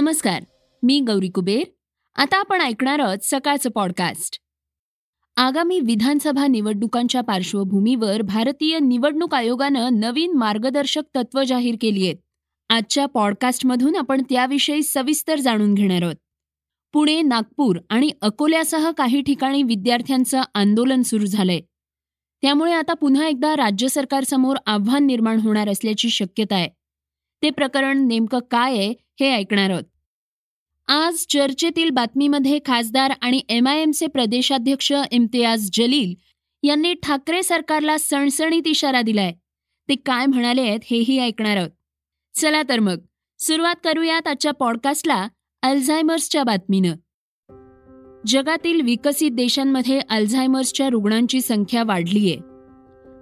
नमस्कार मी गौरी कुबेर. आता आपण ऐकणार आहोत सकाळचं पॉडकास्ट आगामी विधानसभा निवडणुकांच्या पार्श्वभूमीवर भारतीय निवडणूक आयोगानं नवीन मार्गदर्शक तत्व जाहीर केली आहेत. आजच्या पॉडकास्टमधून आपण त्याविषयी सविस्तर जाणून घेणार आहोत. पुणे नागपूर आणि अकोल्यासह काही ठिकाणी विद्यार्थ्यांचं आंदोलन सुरू झालंय. त्यामुळे आता पुन्हा एकदा राज्य सरकारसमोर आव्हान निर्माण होणार असल्याची शक्यता आहे. ते प्रकरण नेमकं काय आहे हे ऐकणार आहोत. आज चर्चेतील बातमीमध्ये खासदार आणि एम आय एमचे प्रदेशाध्यक्ष इम्तियाज जलील यांनी ठाकरे सरकारला सणसणीत इशारा दिलाय. ते काय म्हणाले आहेत हेही ऐकणार आहोत. चला तर मग सुरुवात करूयात आजच्या पॉडकास्टला अल्झायमर्सच्या बातमीनं. जगातील विकसित देशांमध्ये अल्झायमर्सच्या रुग्णांची संख्या वाढलीय.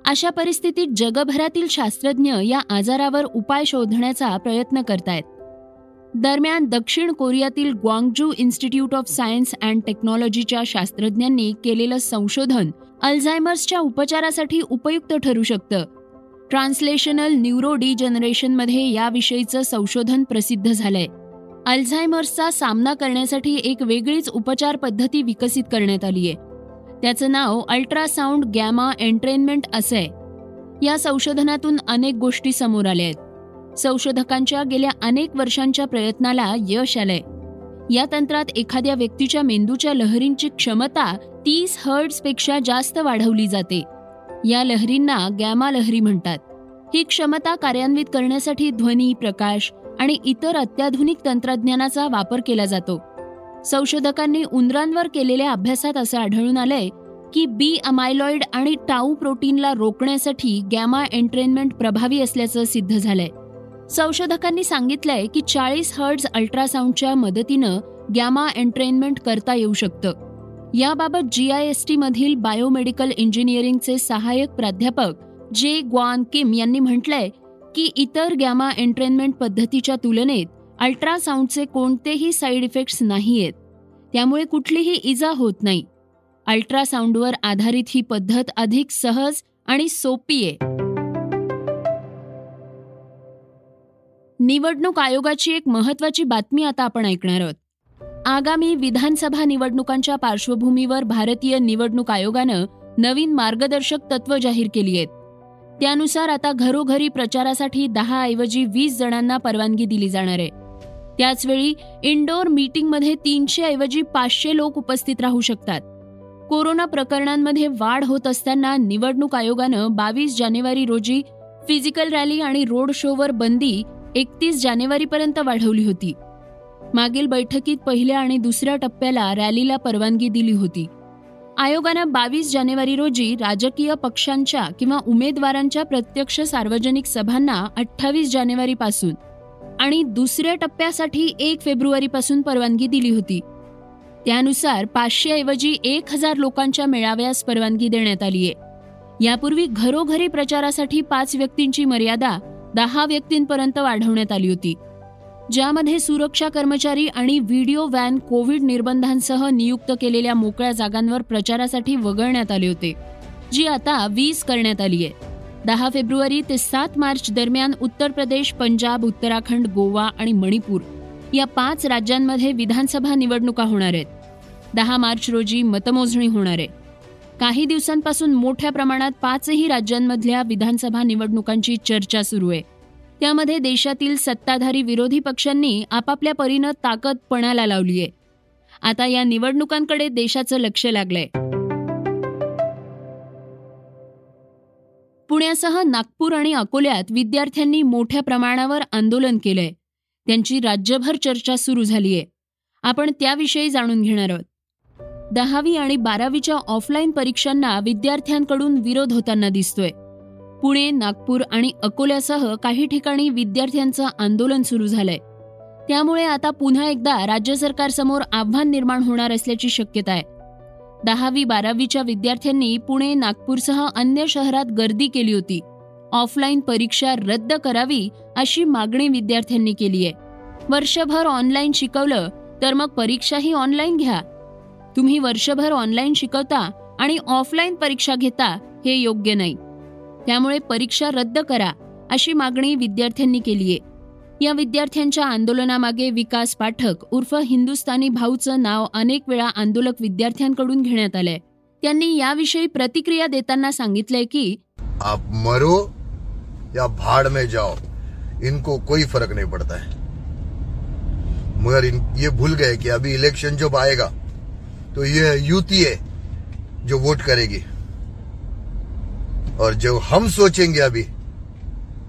अशा परिस्थितीत जगभरातील शास्त्रज्ञ या आजारावर उपाय शोधण्याचा प्रयत्न करतायत. दरम्यान दक्षिण कोरियातील Gwangju institute of science and टेक्नॉलॉजीच्या शास्त्रज्ञांनी केलेलं संशोधन अल्झायमर्सच्या उपचारासाठी उपयुक्त ठरू शकतं. ट्रान्सलेशनल न्यूरो डिजनरेशनमध्ये याविषयीचं संशोधन प्रसिद्ध झालंय. अल्झायमर्सचा सामना करण्यासाठी एक वेगळीच उपचार पद्धती विकसित करण्यात आली आहे त्याचं नाव अल्ट्रासाऊंड गॅमा एंट्रेनमेंट असं आहे. या संशोधनातून अनेक गोष्टी समोर आल्या आहेत. संशोधकांच्या गेल्या अनेक वर्षांच्या प्रयत्नाला यश आलंय. या तंत्रात एखाद्या व्यक्तीच्या मेंदूच्या लहरींची क्षमता तीसपेक्षा जास्त वाढवली जाते. या लहरींना गॅमा लहरी म्हणतात. ही क्षमता कार्यान्वित करण्यासाठी ध्वनी प्रकाश आणि इतर अत्याधुनिक तंत्रज्ञानाचा वापर केला जातो. संशोधकांनी उंदरांवर केलेल्या अभ्यासात असं आढळून आलंय की बी अमायलॉइड आणि टाऊ प्रोटीनला रोखण्यासाठी गॅमा एंट्रेनमेंट प्रभावी असल्याचं सिद्ध झालंय. संशोधकांनी सांगितलंय की चाळीस हर्ड्स अल्ट्रासाऊंडच्या मदतीनं गॅमा एंट्रेनमेंट करता येऊ शकतं. याबाबत जीआयएसटी मधील बायोमेडिकल इंजिनिअरिंगचे सहाय्यक प्राध्यापक जे ग्वान किम यांनी म्हटलंय की इतर गॅमा एंट्रेनमेंट पद्धतीच्या तुलनेत अल्ट्रासाऊंडचे कोणतेही साईड इफेक्ट्स नाहीयेत. त्यामुळे कुठलीही इजा होत नाही. अल्ट्रासाऊंडवर आधारित ही पद्धत अधिक सहज आणि सोपी आहे. निवडणूक आयोगाची एक महत्वाची बातमी आता आपण ऐकणार आहोत. आगामी विधानसभा निवडणुकांच्या पार्श्वभूमीवर भारतीय निवडणूक आयोगानं नवीन मार्गदर्शक तत्व जाहीर केली आहेत. त्यानुसार आता घरोघरी प्रचारासाठी दहा ऐवजी वीस जणांना परवानगी दिली जाणार आहे. त्याचवेळी इंडोर मीटिंगमध्ये तीनशे ऐवजी पाचशे लोक उपस्थित राहू शकतात. कोरोना प्रकरणांमध्ये वाढ होत असताना निवडणूक आयोगानं बावीस जानेवारी रोजी फिजिकल रॅली आणि रोड शोवर बंदी एकतीस जानेवारीपर्यंत वाढवली होती. मागील बैठकीत पहिल्या आणि दुसऱ्या टप्प्याला रॅलीला परवानगी दिली होती. आयोगानं बावीस जानेवारी रोजी राजकीय पक्षांच्या किंवा उमेदवारांच्या प्रत्यक्ष सार्वजनिक सभांना अठ्ठावीस जानेवारीपासून आणि दुसऱ्या टप्प्यासाठी एक फेब्रुवारीपासून परवानगी दिली होती. त्यानुसार पाचशे ऐवजी एक हजार लोकांच्या मेळाव्यास परवानगी देण्यात आली आहे. यापूर्वी घरोघरी प्रचारासाठी पाच व्यक्तींची मर्यादा दहा व्यक्तींपर्यंत वाढवण्यात आली होती. ज्यामध्ये सुरक्षा कर्मचारी आणि व्हिडिओ व्हॅन कोविड निर्बंधांसह नियुक्त केलेल्या मोकळ्या जागांवर प्रचारासाठी वगळण्यात आले होते जी आता वीस करण्यात आली आहे. दहा फेब्रुवारी ते सात मार्च दरम्यान उत्तर प्रदेश पंजाब उत्तराखंड गोवा आणि मणिपूर या पाच राज्यांमध्ये विधानसभा निवडणुका होणार आहेत. दहा मार्च रोजी मतमोजणी होणार आहे. काही दिवसांपासून मोठ्या प्रमाणात पाचही राज्यांमधल्या विधानसभा निवडणुकांची चर्चा सुरू आहे. त्यामध्ये देशातील सत्ताधारी विरोधी पक्षांनी आपापल्या परीनं ताकद पणाला लावली आहे आता या निवडणुकांकडे देशाचं लक्ष लागलंय. पुण्यासह नागपूर आणि अकोल्यात विद्यार्थ्यांनी मोठ्या प्रमाणावर आंदोलन केलंय. त्यांची राज्यभर चर्चा सुरू झालीय. आपण त्याविषयी जाणून घेणार आहोत. दहावी आणि बारावीच्या ऑफलाईन परीक्षांना विद्यार्थ्यांकडून विरोध होताना दिसतोय. पुणे नागपूर आणि अकोल्यासह काही ठिकाणी विद्यार्थ्यांचं आंदोलन सुरू झालंय. त्यामुळे आता पुन्हा एकदा राज्य सरकारसमोर आव्हान निर्माण होणार असल्याची शक्यता आहे. दहावी बारावीच्या विद्यार्थ्यांनी पुणे नागपूरसह अन्य शहरात गर्दी केली होती. ऑफलाईन परीक्षा रद्द करावी अशी मागणी विद्यार्थ्यांनी केली आहे. वर्षभर ऑनलाईन शिकवलं तर मग परीक्षाही ऑनलाईन घ्या. तुम्ही वर्षभर ऑनलाईन शिकवता आणि ऑफलाईन परीक्षा घेता हे योग्य नाही. त्यामुळे परीक्षा रद्द करा अशी मागणी विद्यार्थ्यांनी केली आहे. या विद्यार्थ्यांच्या आंदोलनामागे विकास पाठक उर्फ़ हिंदुस्थानी भाऊचं नाव अनेक वेळा आंदोलक विद्यार्थ्यांकडून घेण्यात आलंय. त्यांनी याविषयी प्रतिक्रिया देताना सांगितलंय की आप मरो या भाड़ में जाओ. इनको कोई फ़र्क नहीं पड़ता है. मगर इन, ये भूल गए कि अभी इलेक्शन जब आएगा तो ये ही है जो वोट करेगी. और जो हम सोचेंगे अभी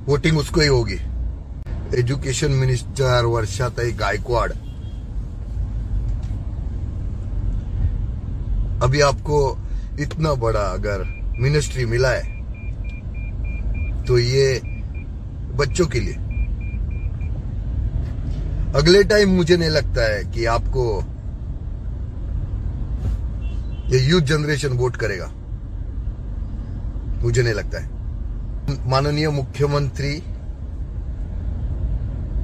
वोटिंग उसको ही होगी. एजुकेशन मिनिस्टर वर्षाताई गायकवाड़। अभी आपको इतना बड़ा अगर मिनिस्ट्री मिला है तो ये बच्चों के लिए। अगले टाइम मुझे नहीं लगता है कि आपको ये यूथ जनरेशन वोट करेगा। मुझे नहीं लगता है। माननीय मुख्यमंत्री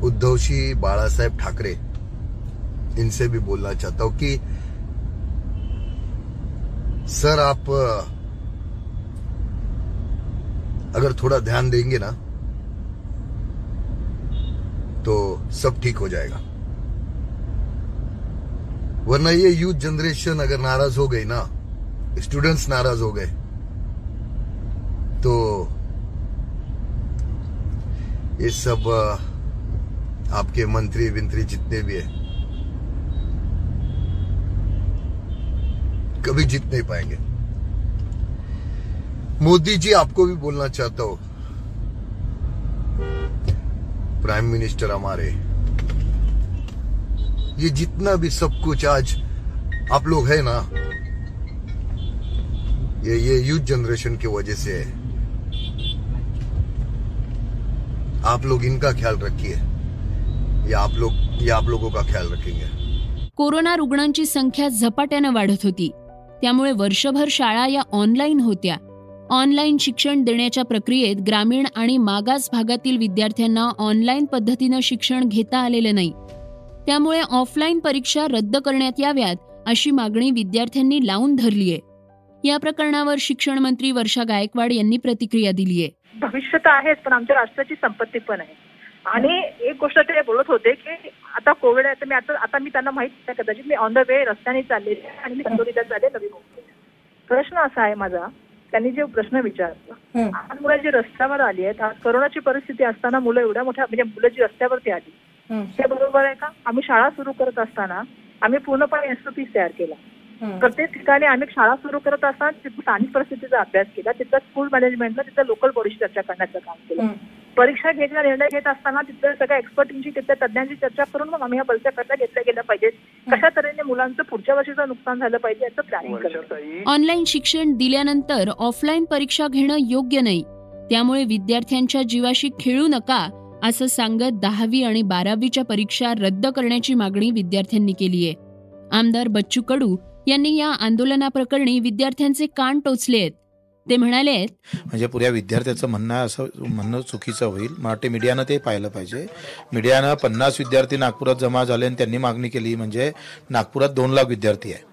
उद्धवजी बाळासाहेब ठाकरे, इनसे भी बोलना चाहता हूँ कि, सर आप, अगर थोड़ा ध्यान देंगे ना तो सब ठीक हो जाएगा। वरना ये यूथ जनरेशन अगर नाराज़ हो गई ना स्टूडेंट्स नाराज़ हो गए तो ये सब आपके मंत्री विंत्री जितने भी है, कभी जीत नहीं पाएँगे। मोदी जी, आपको भी बोलना चाहता हूँ प्राइम मिनिस्टर हमारे, ये जितना भी सब कुछ आज आप लोग है ना, ये ये यूथ जनरेशन की वजह से है। आप लोग इनका ख्याल रखिए। या आप लोग या आप लोगों का ख्याल रखेंगे। कोरोना रुग्णांची संख्या झपाट्यानं वाढत होती. त्यामुळे वर्षभर शाळा या ऑनलाईन होत्या. ऑनलाईन शिक्षण देण्याच्या प्रक्रियेत ग्रामीण आणि मागास भागातील विद्यार्थ्यांना ऑनलाईन पद्धतीनं शिक्षण घेता आलेलं नाही. त्यामुळे ऑफलाईन परीक्षा रद्द करण्यात याव्यात अशी मागणी विद्यार्थ्यांनी लावून धरलीय या प्रकरणावर शिक्षण मंत्री वर्षा गायकवाड यांनी प्रतिक्रिया दिलीय भविष्य तर आहेच पण आमच्या राष्ट्राची संपत्ती पण आहे. आणि एक गोष्ट ते बोलत होते की आता कोविड आहे तर मी आता आता मी त्यांना माहीत नाही कदाचित. मी ऑन द वे रस्त्याने चाललेले आहे आणि मी कंदोरीला चालले नवी मुंबई प्रश्न असा आहे माझा त्यांनी जे प्रश्न विचारला आज मुलं जी रस्त्यावर आली आहेत आज करोनाची परिस्थिती असताना मुलं एवढ्या मोठ्या म्हणजे मुलं जी रस्त्यावरती आली हे. बरोबर आहे का? आम्ही शाळा सुरू करत असताना आम्ही पूर्णपणे एसओपी तयार केला. प्रत्येक ठिकाणी आम्ही शाळा सुरू करत असताना तिथं स्थानिक परिस्थितीचा अभ्यास केला तिथं स्कूल मॅनेजमेंटला तिथं लोकल बॉडीशी चर्चा करण्याचं काम केलं. परीक्षा घ्यायचा निर्णय घेत असताना तिथल्या सगळ्या एक्सपर्टींची तिथल्या तज्ञांची चर्चा करून मग आम्ही ह्या परीक्षा कशा घेतल्या गेल्या पाहिजेत कशा तऱ्हेने मुलांचं पुढच्या वर्षीचं नुकसान झालं पाहिजे याचं प्लॅनिंग करतो ऑनलाईन शिक्षण दिल्यानंतर ऑफलाईन परीक्षा घेणं योग्य नाही. त्यामुळे विद्यार्थ्यांच्या जीवाशी खेळू नका असं सांगत दहावी आणि बारावीच्या परीक्षा रद्द करण्याची मागणी विद्यार्थ्यांनी केली आहे. आमदार बच्चू कडू यांनी या आंदोलनाप्रकरणी विद्यार्थ्यांचे कान टोचले आहेत ते म्हणाले म्हणजे पुऱ्या विद्यार्थ्याचं म्हणणं असं म्हणणं चुकीचं होईल. मला वाटते मीडियानं ते पाहिलं पाहिजे. मीडियानं पन्नास विद्यार्थी नागपुरात जमा झाले आणि त्यांनी मागणी केली म्हणजे नागपुरात दोन लाख विद्यार्थी आहे.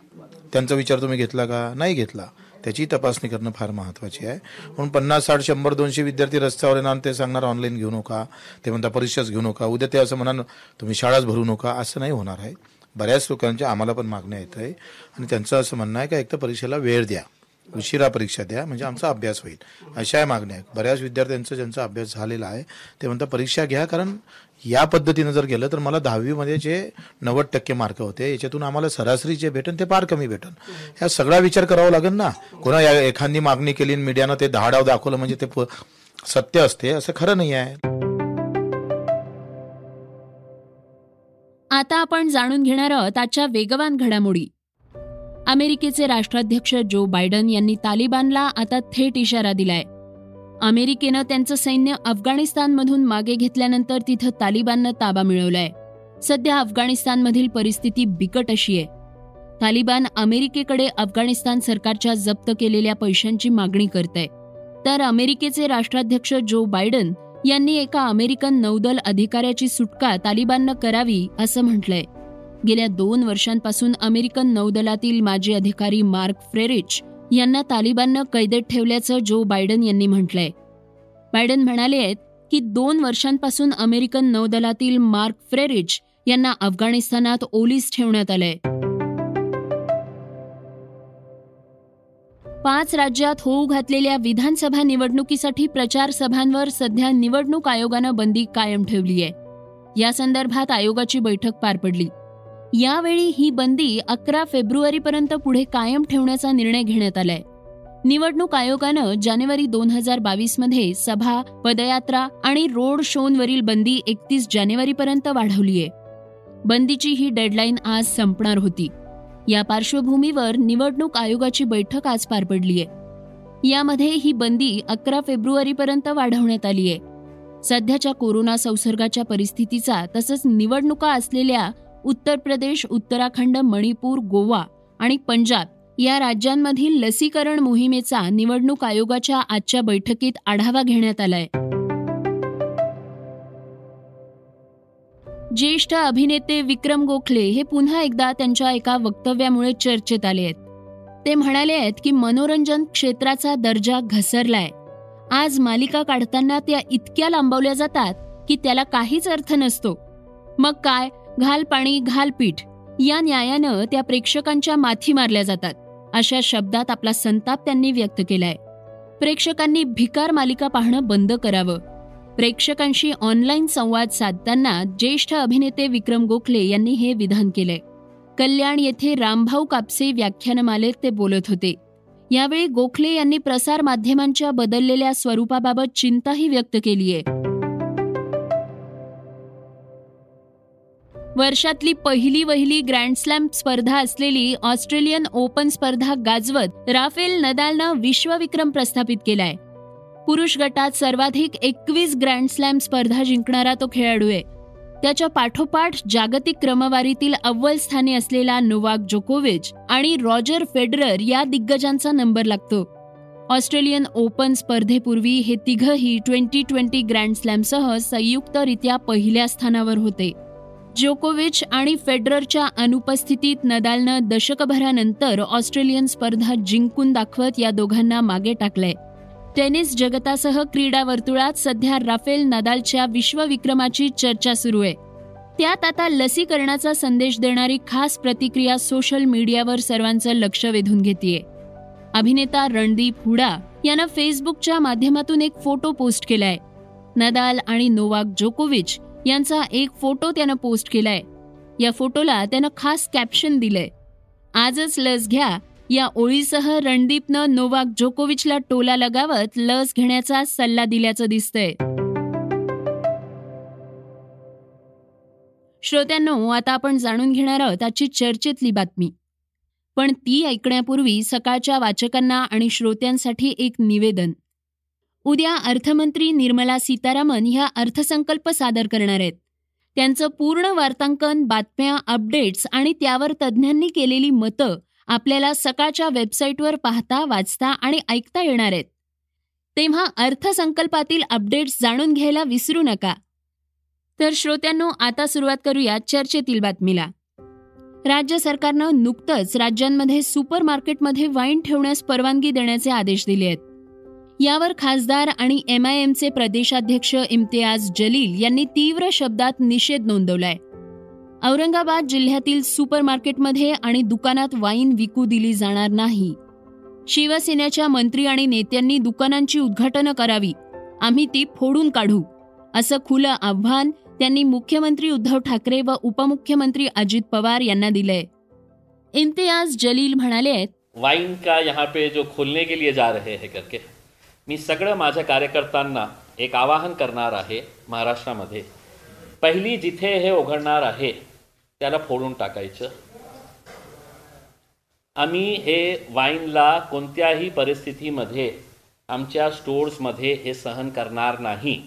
त्यांचा विचार तुम्ही घेतला का? नाही घेतला. त्याची तपासणी करणं फार महत्त्वाची आहे. म्हणून पन्नास साठ शंभर दोनशे विद्यार्थी रस्त्यावर येणार ते सांगणार ऑनलाईन घेऊ नका. ते म्हणता परीक्षाच घेऊ नका. उद्या ते असं म्हणाल तुम्ही शाळाच भरू नका. असं नाही होणार आहे. बऱ्याच लोकांच्या आम्हाला पण मागण्या येत आहे. आणि त्यांचं असं म्हणणं आहे का एक तर परीक्षेला वेळ द्या. उशिरा परीक्षा द्या म्हणजे आमचा अभ्यास होईल. अशा मागण्या आहेत. बऱ्याच विद्यार्थ्यांचं ज्यांचा अभ्यास झालेला आहे ते म्हणतात परीक्षा घ्या कारण या पद्धतीनं जर गेलं तर मला दहावीमध्ये जे नव्वद टक्के मार्क होते याच्यातून आम्हाला सरासरी जे भेटन ते फार कमी भेटन. ह्या सगळा विचार करावा लागेल ना. कोणा या एखादी मागणी केली मीडियानं ते धाडाव दाखवलं म्हणजे ते सत्य असते असं खरं नाही आहे. आता आपण जाणून घेणार आहोत आजच्या वेगवान घडामोडी. अमेरिकेचे राष्ट्राध्यक्ष जो बायडन यांनी तालिबानला आता थेट इशारा दिलाय. अमेरिकेनं त्यांचं सैन्य अफगाणिस्तानमधून मागे घेतल्यानंतर तिथं तालिबाननं ताबा मिळवलाय. सध्या अफगाणिस्तानमधील परिस्थिती बिकट अशी आहे. तालिबान अमेरिकेकडे अफगाणिस्तान सरकारच्या जप्त केलेल्या पैशांची मागणी करत आहे तर अमेरिकेचे राष्ट्राध्यक्ष जो बायडन यांनी एका अमेरिकन नौदल अधिकाऱ्याची सुटका तालिबाननं करावी असं म्हटलंय. गेल्या दोन वर्षांपासून अमेरिकन नौदलातील माजी अधिकारी मार्क फ्रेरिच यांना तालिबाननं कैदेत ठेवल्याचं जो बायडन यांनी म्हटलंय. बायडन म्हणाले आहेत की दोन वर्षांपासून अमेरिकन नौदलातील मार्क फ्रेरिच यांना अफगाणिस्तानात ओलीस ठेवण्यात आलंय. पाच राज्यात होऊ घातलेल्या विधानसभा निवडणुकीसाठी प्रचार सभांवर सध्या निवडणूक आयोगानं बंदी कायम ठेवली आहे या संदर्भात आयोगाची बैठक पार पडली. यावेळी ही बंदी अकरा फेब्रुवारीपर्यंत पुढे कायम ठेवण्याचा निर्णय घेण्यात आलाय. निवडणूक आयोगानं जानेवारी दोन हजार बावीसमध्ये सभा पदयात्रा आणि रोड शोंवरील बंदी एकतीस जानेवारीपर्यंत वाढवली बंदीची ही डेडलाईन आज संपणार होती. या पार्श्वभूमीवर निवडणूक आयोगाची बैठक आज पार पडलीय. यामध्ये ही बंदी अकरा फेब्रुवारीपर्यंत वाढवण्यात आली आहे सध्याच्या कोरोना संसर्गाच्या परिस्थितीचा तसंच निवडणुका असलेल्या उत्तर प्रदेश उत्तराखंड मणिपूर गोवा आणि पंजाब या राज्यांमधील लसीकरण मोहिमेचा निवडणूक आयोगाच्या आजच्या बैठकीत आढावा घेण्यात आलाय. ज्येष्ठ अभिनेते विक्रम गोखले हे पुन्हा एकदा त्यांच्या एका वक्तव्यामुळे चर्चेत आले आहेत. ते म्हणाले आहेत की मनोरंजन क्षेत्राचा दर्जा घसरलाय. आज मालिका काढताना त्या इतक्या लांबवल्या जातात की त्याला काहीच अर्थ नसतो. मग काय? घाल पाणी घाल पीठ. या न्यायानं त्या प्रेक्षकांच्या माथी मारल्या जातात. अशा शब्दात आपला संताप त्यांनी व्यक्त केलाय. प्रेक्षकांनी भिकार मालिका पाहणं बंद करावं. प्रेक्षकांशी ऑनलाईन संवाद साधताना ज्येष्ठ अभिनेते विक्रम गोखले यांनी हे विधान केलंय. कल्याण येथे रामभाऊ कापसे व्याख्यानमालेत ते बोलत होते. यावेळी गोखले यांनी प्रसार माध्यमांच्या बदललेल्या स्वरूपाबाबत चिंताही व्यक्त केली आहे वर्षातली पहिली वहिली ग्रँडस्लॅम स्पर्धा असलेली ऑस्ट्रेलियन ओपन स्पर्धा गाजवत राफेल नदालनं विश्वविक्रम प्रस्थापित केलाय. पुरुष गटात सर्वाधिक एकवीस ग्रँडस्लॅम स्पर्धा जिंकणारा तो खेळाडू आहे. त्याच्या पाठोपाठ जागतिक क्रमवारीतील अव्वल स्थानी असलेला नोवाक जोकोविच आणि रॉजर फेडरर या दिग्गजांचा नंबर लागतो. ऑस्ट्रेलियन ओपन स्पर्धेपूर्वी हे तिघही ट्वेंटी ट्वेंटी ग्रँडस्लॅमसह संयुक्तरित्या पहिल्या स्थानावर होते. जोकोविच आणि फेडररच्या अनुपस्थितीत नदालनं दशकभरानंतर ऑस्ट्रेलियन स्पर्धा जिंकून दाखवत या दोघांना मागे टाकलंय. टेनिस जगतासह क्रीडा वर्तुळात सध्या राफेल नदालच्या विश्वविक्रमाची चर्चा सुरू आहे. त्यात आता लसीकरणाचा संदेश देणारी खास प्रतिक्रिया सोशल मीडियावर सर्वांचं लक्ष वेधून घेतेय. अभिनेता रणदीप हुडा यानं फेसबुकच्या माध्यमातून एक फोटो पोस्ट केलाय. नदाल आणि नोवाक जोकोविच यांचा एक फोटो त्यानं पोस्ट केलाय. या फोटोला त्यानं खास कॅप्शन दिलंय. आजच लस घ्या. या ओळीसह रणदीपनं नोवाक जोकोविचला टोला लगावत लस घेण्याचा सल्ला दिल्याचं दिसतंय. श्रोत्यांनो आता आपण जाणून घेणार आहोत आजची चर्चेतली बातमी. पण ती ऐकण्यापूर्वी सकाळच्या वाचकांना आणि श्रोत्यांसाठी एक निवेदन. उद्या अर्थमंत्री निर्मला सीतारामन ह्या अर्थसंकल्प सादर करणार आहेत. त्यांचं पूर्ण वार्तांकन बातम्या अपडेट्स आणि त्यावर तज्ज्ञांनी केलेली मतं आपल्याला सकाळच्या वेबसाईटवर पाहता वाचता आणि ऐकता येणार आहेत. तेव्हा अर्थसंकल्पातील अपडेट्स जाणून घ्यायला विसरू नका. तर श्रोत्यांनो आता सुरुवात करूया चर्चेतील बातमीला. राज्य सरकारनं नुकतंच राज्यांमध्ये सुपर मार्केटमध्ये वाईन ठेवण्यास परवानगी देण्याचे आदेश दिले आहेत. यावर खासदार आणि एम आय एमचे प्रदेशाध्यक्ष इम्तियाज जलील यांनी तीव्र शब्दात निषेध नोंदवलाय. औरंगाबाद जिल्ह्यातील सुपर मार्केटमध्ये आणि दुकानात वाईन विकू दिली जाणार नाही. शिवसेनेच्या मंत्री आणि नेत्यांनी दुकानांची उद्घाटनं करावी आम्ही ती फोडून काढू असं खुलं आव्हान त्यांनी मुख्यमंत्री उद्धव ठाकरे व उपमुख्यमंत्री अजित पवार यांना दिलंय. इम्तियाज जलील म्हणाले वाइन का यहाँ पे जो खोलने के लिए जा रहे हैं करके? मी सगळं माझ्या कार्यकर्त्यांना एक आवाहन करणार आहे महाराष्ट्रामध्ये. पहिली जिथे हे उघडणार आहे त्याला फोडून टाकायचं. आम्ही हे वाईनला कोणत्याही परिस्थितीमध्ये आमच्या स्टोर्समध्ये हे सहन करणार नाही.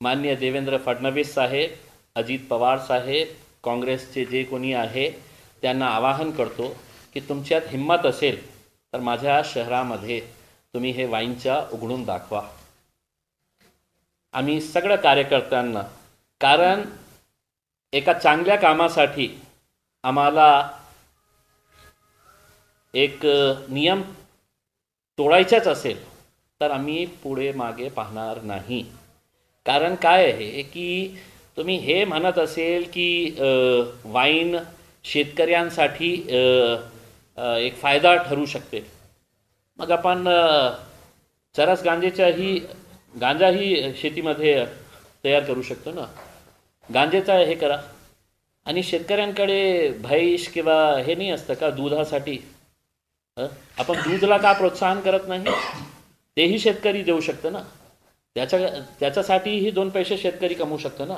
मान्य देवेंद्र फडणवीस साहेब अजित पवार साहेब काँग्रेसचे जे कोणी आहे त्यांना आवाहन करतो की तुमच्यात हिंमत असेल तर माझ्या शहरामध्ये तुम्ही हे वाईनच्या उघडून दाखवा. आम्ही सगळ्या कार्यकर्त्यांना कारण एका चांगल्या कामासाठी आम्हाला एक नियम तोडायचाच असेल तर आम्ही पुढे मागे पाहणार नाही. कारण काय आहे की तुम्ही हे म्हणत असेल की वाईन शेतकऱ्यांसाठी एक फायदा ठरू शकते. मग आपण अ, चरस गांजेच्याही गांजाही शेतीमध्ये तयार करू शकतो ना गांजेचा हे करा आणि शेतकऱ्यांकडे म्हैस किंवा हे नाही असतं का दुधासाठी हं? आपण दूधला का प्रोत्साहन करत नाही तेही शेतकरी देऊ शकतं ना त्याच्या त्याच्यासाठीही दोन पैसे शेतकरी कमवू शकतो ना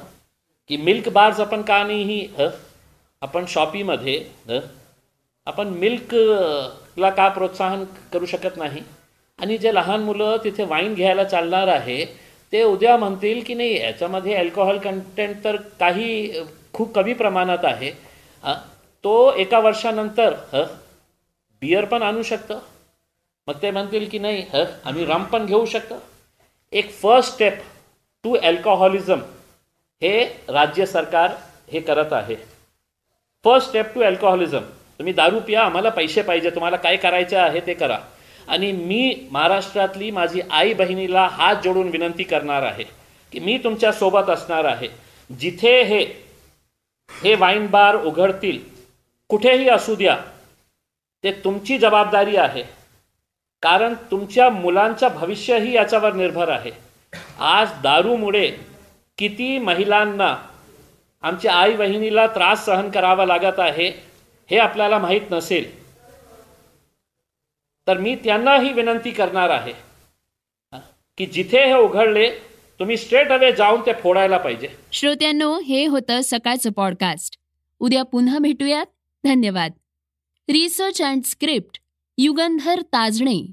की मिल्क बार्स आपण का नाही हं? आपण शॉपीमध्ये हं? आपण मिल्कला का प्रोत्साहन करू शकत नाही? आणि जे लहान मुलं तिथे वाईन घ्यायला चालणार आहे ते उद्या म्हणतील की नाही याच्यामध्ये अल्कोहोल कंटेंट तर काही खूप कमी प्रमाणात आहे. तो एका वर्षानंतर ह बियर पण आणू शकतं. मग ते म्हणतील की नाही ह आम्ही रम पण घेऊ शकतो. एक फर्स्ट स्टेप टू अल्कोहोलिझम हे राज्य सरकार हे करत आहे. फर्स्ट स्टेप टू अल्कोहोलिझम तुम्ही दारू पिया आम्हाला पैसे पाहिजे तुम्हाला काय करायचे आहे ते करा. आणि मी महाराष्ट्रातली माझी आई बहिणीला हात जोडून विनंती करणार आहे की मी तुमच्यासोबत असणार आहे. जिथे हे हे वाईन बार उघडतील कुठेही असू द्या ते तुमची जबाबदारी आहे. कारण तुमच्या मुलांचं भविष्यही याच्यावर निर्भर आहे. आज दारूमुळे किती महिलांना आमच्या आई बहिणीला त्रास सहन करावा लागत आहे हे आपल्याला माहीत नसेल. तर मी त्यांनाही विनंती करणार आहे की जिथे हे उघडले तुम्ही स्ट्रेट अवे जाऊन ते फोडायला पाहिजे. श्रोत्यांनो हे होतं सकाळचं पॉडकास्ट उद्या पुन्हा भेटूयात. धन्यवाद. Research and script Yugandhar Tajne.